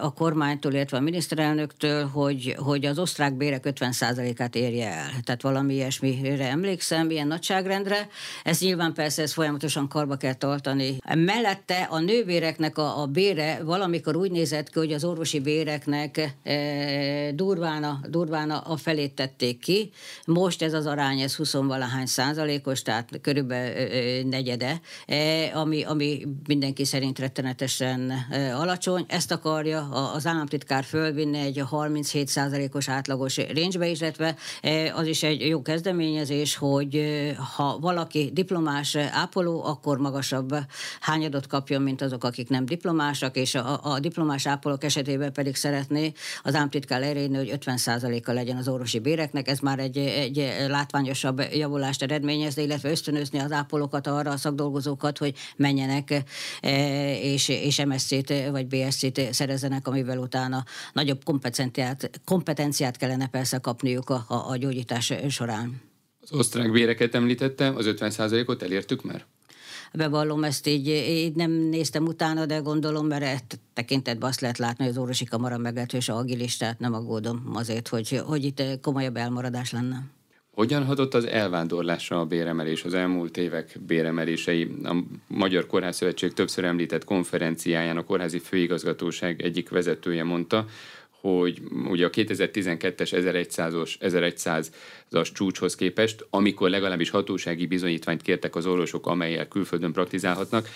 a kormánytól, illetve a miniszterelnöktől, hogy, hogy az osztrák bérek 50%-át érje el. Tehát valami ilyesmire emlékszem, ilyen nagyságrendre. Ez nyilván persze ez folyamatosan karba kell tartani. Mellette a nővéreknek a, a bére valamikor úgy nézett ki, hogy az orvosi béreknek e, durván, a, durván a felét tették ki. Most ez az arány, ez 20 valahány százalékos, tehát körülbelül e, negyede, e, ami, ami mindenki szerint rettenetesen e, alacsony. Ezt akarja az államtitkár fölvinni egy 37 százalékos átlagos range illetve az is egy jó kezdeményezés, hogy ha valaki diplomás ápoló, akkor magasabb hányadot kapjon, mint azok, akik nem diplomásak, és a, a diplomás ápolók esetében pedig szeretné az államtitkár elérni, hogy 50%-a legyen az orvosi béreknek. Ez már egy, egy látványosabb javulást eredményez, illetve ösztönözni az ápolókat arra, a szakdolgozókat, hogy menjenek és, és MSZ-t vagy BSC-t szerezzenek, amivel utána nagyobb kompetenciát, kompetenciát kellene persze kapniuk a, a gyógyítás során. Az osztrák béreket említette, az 50%-ot elértük már? Bevallom, ezt így, így nem néztem utána, de gondolom, mert tekintetben azt lehet látni, hogy az orvosi kamara meglehetős agilis, tehát nem aggódom azért, hogy, hogy itt komolyabb elmaradás lenne. Hogyan hatott az elvándorlásra a béremelés, az elmúlt évek béremelései? A Magyar Kórház Szövetség többször említett konferenciáján a kórházi főigazgatóság egyik vezetője mondta, hogy ugye a 2012-es 1100-os 1100-as csúcshoz képest, amikor legalábbis hatósági bizonyítványt kértek az orvosok, amelyel külföldön praktizálhatnak,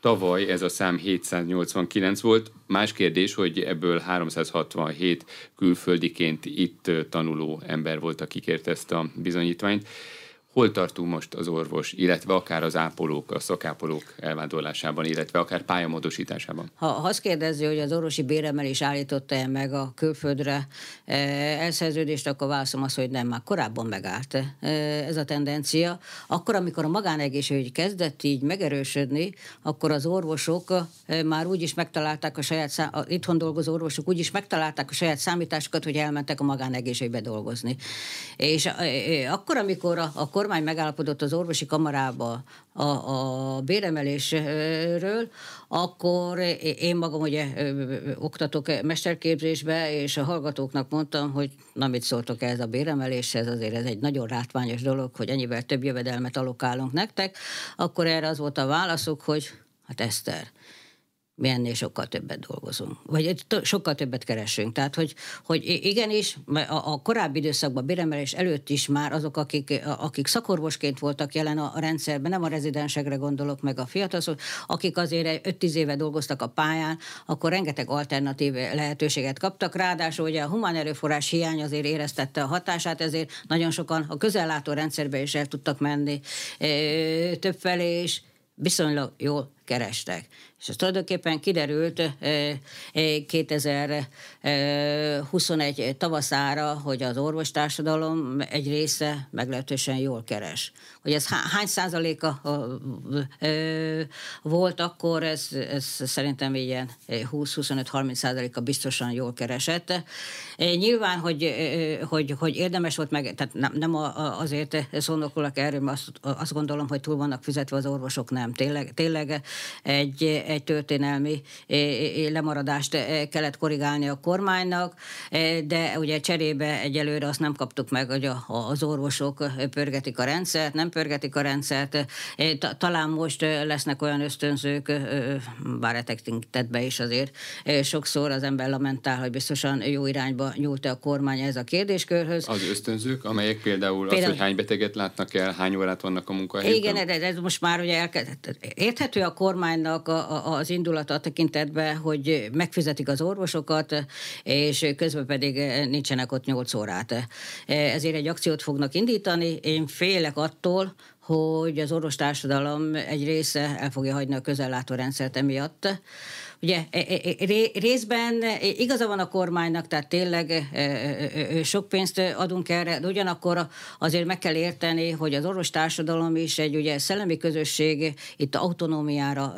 Tavaly ez a szám 789 volt. Más kérdés, hogy ebből 367 külföldiként itt tanuló ember volt, aki kérte ezt a bizonyítványt. Hol tartunk most az orvos, illetve akár az ápolók, a szakápolók elvándorlásában, illetve akár pályamódosításában? Ha azt kérdezi, hogy az orvosi béremelés állította-e meg a külföldre e, elszerződést, akkor válaszom az, hogy nem, már korábban megállt e, ez a tendencia. Akkor, amikor a magánegészségügy kezdett így megerősödni, akkor az orvosok e, már úgy is megtalálták a saját, szám, a itthon dolgozó orvosok úgy is megtalálták a saját számításokat, hogy elmentek a magánegészségügybe dolgozni. És akkor, amikor a, a kormány megállapodott az orvosi kamarába a, a béremelésről, akkor én magam ugye oktatok mesterképzésbe, és a hallgatóknak mondtam, hogy na mit szóltok ez a béremeléshez, azért ez egy nagyon rátványos dolog, hogy ennyivel több jövedelmet alokálunk nektek, akkor erre az volt a válaszuk, hogy hát Eszter, mi ennél sokkal többet dolgozunk, vagy sokkal többet keresünk. Tehát, hogy, hogy igenis, a, a korábbi időszakban, béremelés előtt is már azok, akik, akik szakorvosként voltak jelen a, a rendszerben, nem a rezidensekre gondolok, meg a fiatalok, akik azért 5-10 éve dolgoztak a pályán, akkor rengeteg alternatív lehetőséget kaptak. Ráadásul ugye a humán erőforrás hiány azért éreztette a hatását, ezért nagyon sokan a közellátó rendszerbe is el tudtak menni többfelé is, viszonylag jól kerestek. És ez tulajdonképpen kiderült 2021 tavaszára, hogy az orvostársadalom egy része meglehetősen jól keres. Hogy ez hány százaléka volt akkor, ez, ez szerintem ilyen 20-25-30 százaléka biztosan jól keresett. Nyilván, hogy, hogy, hogy érdemes volt meg, tehát nem, nem azért szólnokolok erről, mert azt, azt gondolom, hogy túl vannak fizetve az orvosok, nem. Tényleg, tényleg egy, egy történelmi lemaradást kellett korrigálni a kormánynak, de ugye cserébe egyelőre azt nem kaptuk meg, hogy az orvosok pörgetik a rendszert, nem pörgetik a rendszert. Talán most lesznek olyan ösztönzők, bár etekintetben is azért sokszor az ember lamentál, hogy biztosan jó irányba nyúlt a kormány ez a kérdéskörhöz. Az ösztönzők, amelyek például, például az, hogy hány beteget látnak el, hány órát vannak a munkahelyen? Igen, ez, ez most már ugye elkezdett. Érthető a kormánynak az indulata a tekintetben, hogy megfizetik az orvosokat, és közben pedig nincsenek ott 8 órát. Ezért egy akciót fognak indítani. Én félek attól, hogy az orvostársadalom egy része el fogja hagyni a közellátórendszert emiatt. Ugye e, e, e, részben igaza van a kormánynak, tehát tényleg sok pénzt adunk erre, de ugyanakkor azért meg kell érteni, hogy az orvostársadalom is egy ugye szellemi közösség, itt autonómiára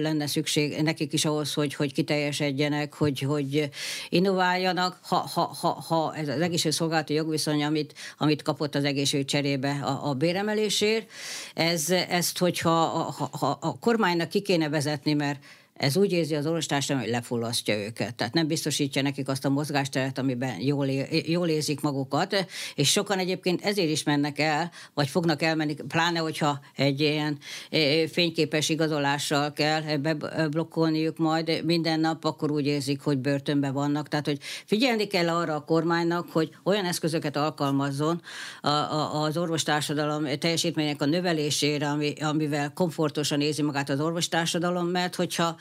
lenne szükség nekik is ahhoz, hogy, hogy kiteljesedjenek, hogy, hogy innováljanak. Ha, ha, ha, ha ez az egészségszolgálati jogviszony, amit, amit kapott az egészség cserébe a, a béremelésért, ez, ezt, hogyha ha, ha, a kormánynak ki kéne vezetni, mert ez úgy érzi az orvostársadalom, hogy lefullasztja őket. Tehát nem biztosítja nekik azt a mozgásteret, amiben jól, jól érzik magukat, és sokan egyébként ezért is mennek el, vagy fognak elmenni, pláne, hogyha egy ilyen e, fényképes igazolással kell beblokkolniuk majd minden nap, akkor úgy érzik, hogy börtönben vannak. Tehát, hogy figyelni kell arra a kormánynak, hogy olyan eszközöket alkalmazzon az orvostársadalom teljesítmények a növelésére, ami, amivel komfortosan érzi magát az orvostársadalom, mert hogyha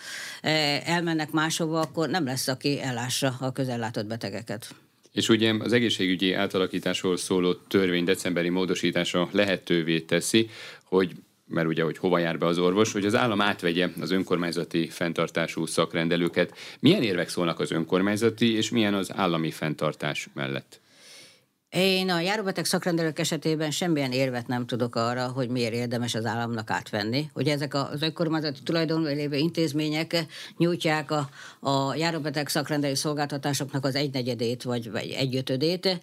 elmennek máshova, akkor nem lesz, aki ellássa a közellátott betegeket. És ugye az egészségügyi átalakításról szóló törvény decemberi módosítása lehetővé teszi, hogy mert ugye, hogy hova jár be az orvos, hogy az állam átvegye az önkormányzati fenntartású szakrendelőket. Milyen érvek szólnak az önkormányzati, és milyen az állami fenntartás mellett? Én a járóbeteg szakrendelők esetében semmilyen érvet nem tudok arra, hogy miért érdemes az államnak átvenni. Hogy ezek az önkormányzati tulajdonban lévő intézmények nyújtják a, a járóbeteg szakrendelő szolgáltatásoknak az egynegyedét vagy, vagy egyötödét,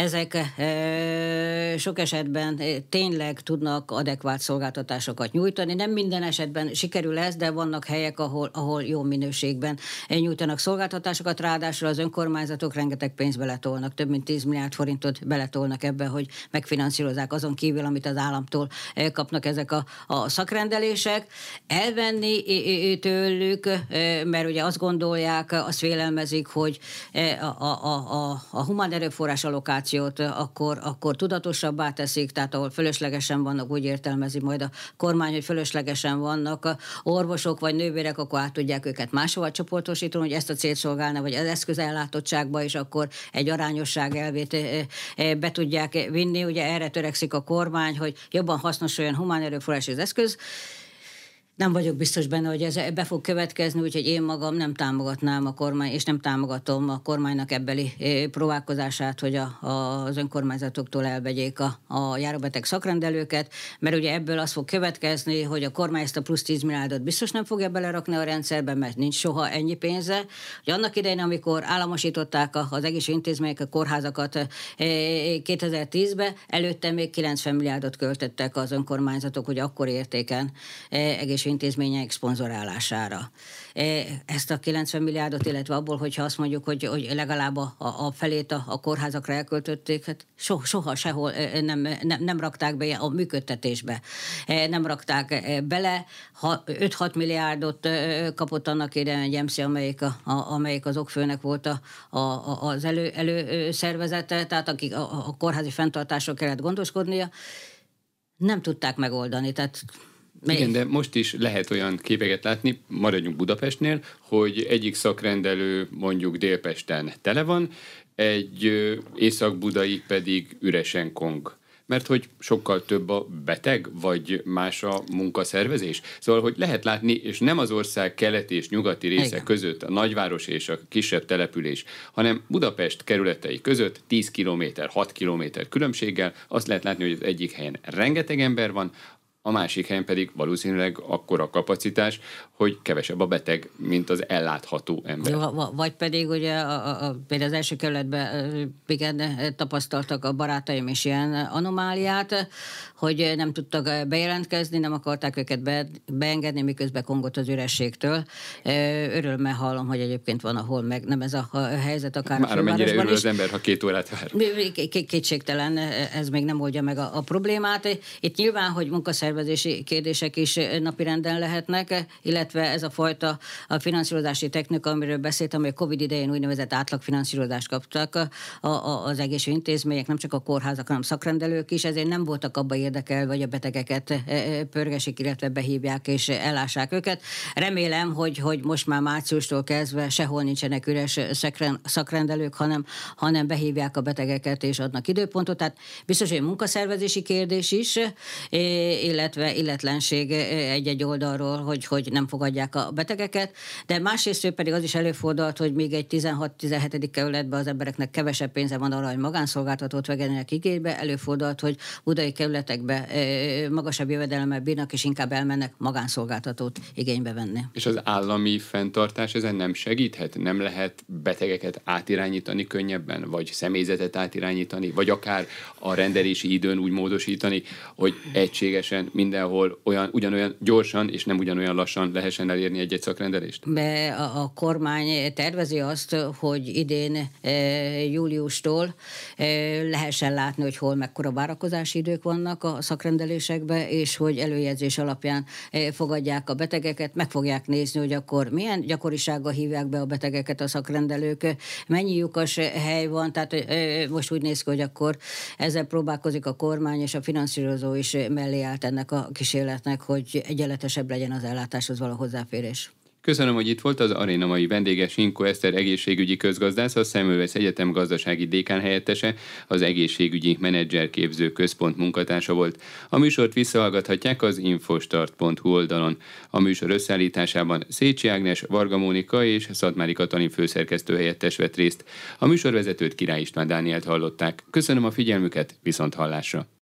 ezek e, sok esetben e, tényleg tudnak adekvát szolgáltatásokat nyújtani. Nem minden esetben sikerül ez, de vannak helyek, ahol, ahol jó minőségben nyújtanak szolgáltatásokat, ráadásul az önkormányzatok rengeteg pénzt beletolnak, több mint 10 milliárd forintot beletolnak ebbe, hogy megfinanszírozzák azon kívül, amit az államtól kapnak ezek a, a szakrendelések. Elvenni tőlük, mert ugye azt gondolják, azt vélelmezik, hogy a, a, a, a humán erőforrás allokáció információt akkor, akkor tudatosabbá teszik, tehát ahol fölöslegesen vannak, úgy értelmezi majd a kormány, hogy fölöslegesen vannak orvosok vagy nővérek, akkor át tudják őket máshova csoportosítani, hogy ezt a célt szolgálna, vagy az eszközellátottságba is akkor egy arányosság elvét be tudják vinni. Ugye erre törekszik a kormány, hogy jobban hasznosuljon humán erőforrás az eszköz, nem vagyok biztos benne, hogy ez be fog következni, úgyhogy én magam nem támogatnám a kormány, és nem támogatom a kormánynak ebbeli próbálkozását, hogy a, az önkormányzatoktól elvegyék a, a járóbeteg szakrendelőket, mert ugye ebből az fog következni, hogy a kormány ezt a plusz 10 milliárdot biztos nem fogja belerakni a rendszerbe, mert nincs soha ennyi pénze. Hogy annak idején, amikor államosították az egész intézmények, a kórházakat 2010-ben, eh, előtte még 90 milliárdot költöttek az önkormányzatok, hogy akkor értéken egész intézmények szponzorálására. E, ezt a 90 milliárdot, illetve abból, hogyha azt mondjuk, hogy, hogy legalább a, a felét a, a kórházakra elköltötték, hát soha, soha sehol e, nem, nem, nem rakták be a működtetésbe. E, nem rakták bele. 5-6 milliárdot kapott annak ide egy MC, amelyik, a, a, amelyik az okfőnek volt a, a, az elő, előszervezete, tehát akik a, a kórházi fenntartásról kellett gondoskodnia, nem tudták megoldani. Tehát igen, de most is lehet olyan képeket látni, maradjunk Budapestnél, hogy egyik szakrendelő mondjuk Délpesten tele van, egy észak-budai pedig üresen kong mert hogy sokkal több a beteg, vagy más a munkaszervezés. Szóval, hogy lehet látni, és nem az ország keleti és nyugati része Igen. között, a nagyváros és a kisebb település, hanem Budapest kerületei között 10 km, 6 km különbséggel azt lehet látni, hogy az egyik helyen rengeteg ember van, a másik helyen pedig valószínűleg akkora kapacitás, hogy kevesebb a beteg, mint az ellátható ember. Jó, vagy pedig ugye a, a, például az első kerületben igen, tapasztaltak a barátaim is ilyen anomáliát, hogy nem tudtak bejelentkezni, nem akarták őket be, beengedni, miközben kongott az ürességtől. Örülme hallom, hogy egyébként van, ahol meg nem ez a, a helyzet akár Már mennyire örül az ember, ha két órát vár. Kétségtelen, ez még nem oldja meg a, a problémát. Itt nyilván, hogy munkaszervezés munkaszervezési kérdések is napirenden lehetnek, illetve ez a fajta a finanszírozási technika, amiről beszéltem, hogy a Covid idején úgynevezett átlagfinanszírozást kaptak a, a, az egészségügyi intézmények, nem csak a kórházak, hanem szakrendelők is, ezért nem voltak abba érdekel, vagy a betegeket pörgesik, illetve behívják és ellássák őket. Remélem, hogy, hogy most már márciustól kezdve sehol nincsenek üres szakrendelők, hanem, hanem behívják a betegeket és adnak időpontot. Tehát biztos, hogy munkaszervezési kérdés is, illetve illetlenség egy-egy oldalról, hogy, hogy nem fogadják a betegeket, de másrészt pedig az is előfordult, hogy még egy 16-17. kerületben az embereknek kevesebb pénze van arra, hogy magánszolgáltatót vegyenek igénybe, előfordult, hogy budai kerületekbe magasabb jövedelemmel bírnak, és inkább elmennek magánszolgáltatót igénybe venni. És az állami fenntartás ezen nem segíthet? Nem lehet betegeket átirányítani könnyebben, vagy személyzetet átirányítani, vagy akár a rendelési időn úgy módosítani, hogy egységesen mindenhol olyan, ugyanolyan gyorsan és nem ugyanolyan lassan lehessen elérni egy-egy szakrendelést? Be a, a kormány tervezi azt, hogy idén e, júliustól e, lehessen látni, hogy hol mekkora várakozási idők vannak a szakrendelésekbe, és hogy előjegyzés alapján e, fogadják a betegeket, meg fogják nézni, hogy akkor milyen gyakorisággal hívják be a betegeket a szakrendelők, mennyi lyukas hely van, tehát e, most úgy néz ki, hogy akkor ezzel próbálkozik a kormány, és a finanszírozó is mellé állt ennek a kísérletnek, hogy egyenletesebb legyen az ellátáshoz való hozzáférés. Köszönöm, hogy itt volt az aréna mai vendége Sinko Eszter egészségügyi közgazdász, a Szemülvesz Egyetem gazdasági dékán helyettese, az egészségügyi menedzserképző központ munkatársa volt. A műsort visszahallgathatják az infostart.hu oldalon. A műsor összeállításában Szécsi Ágnes, Varga Mónika és Szatmári Katalin főszerkesztő helyettes vett részt. A műsorvezetőt Király István Dánielt hallották. Köszönöm a figyelmüket, viszont hallásra!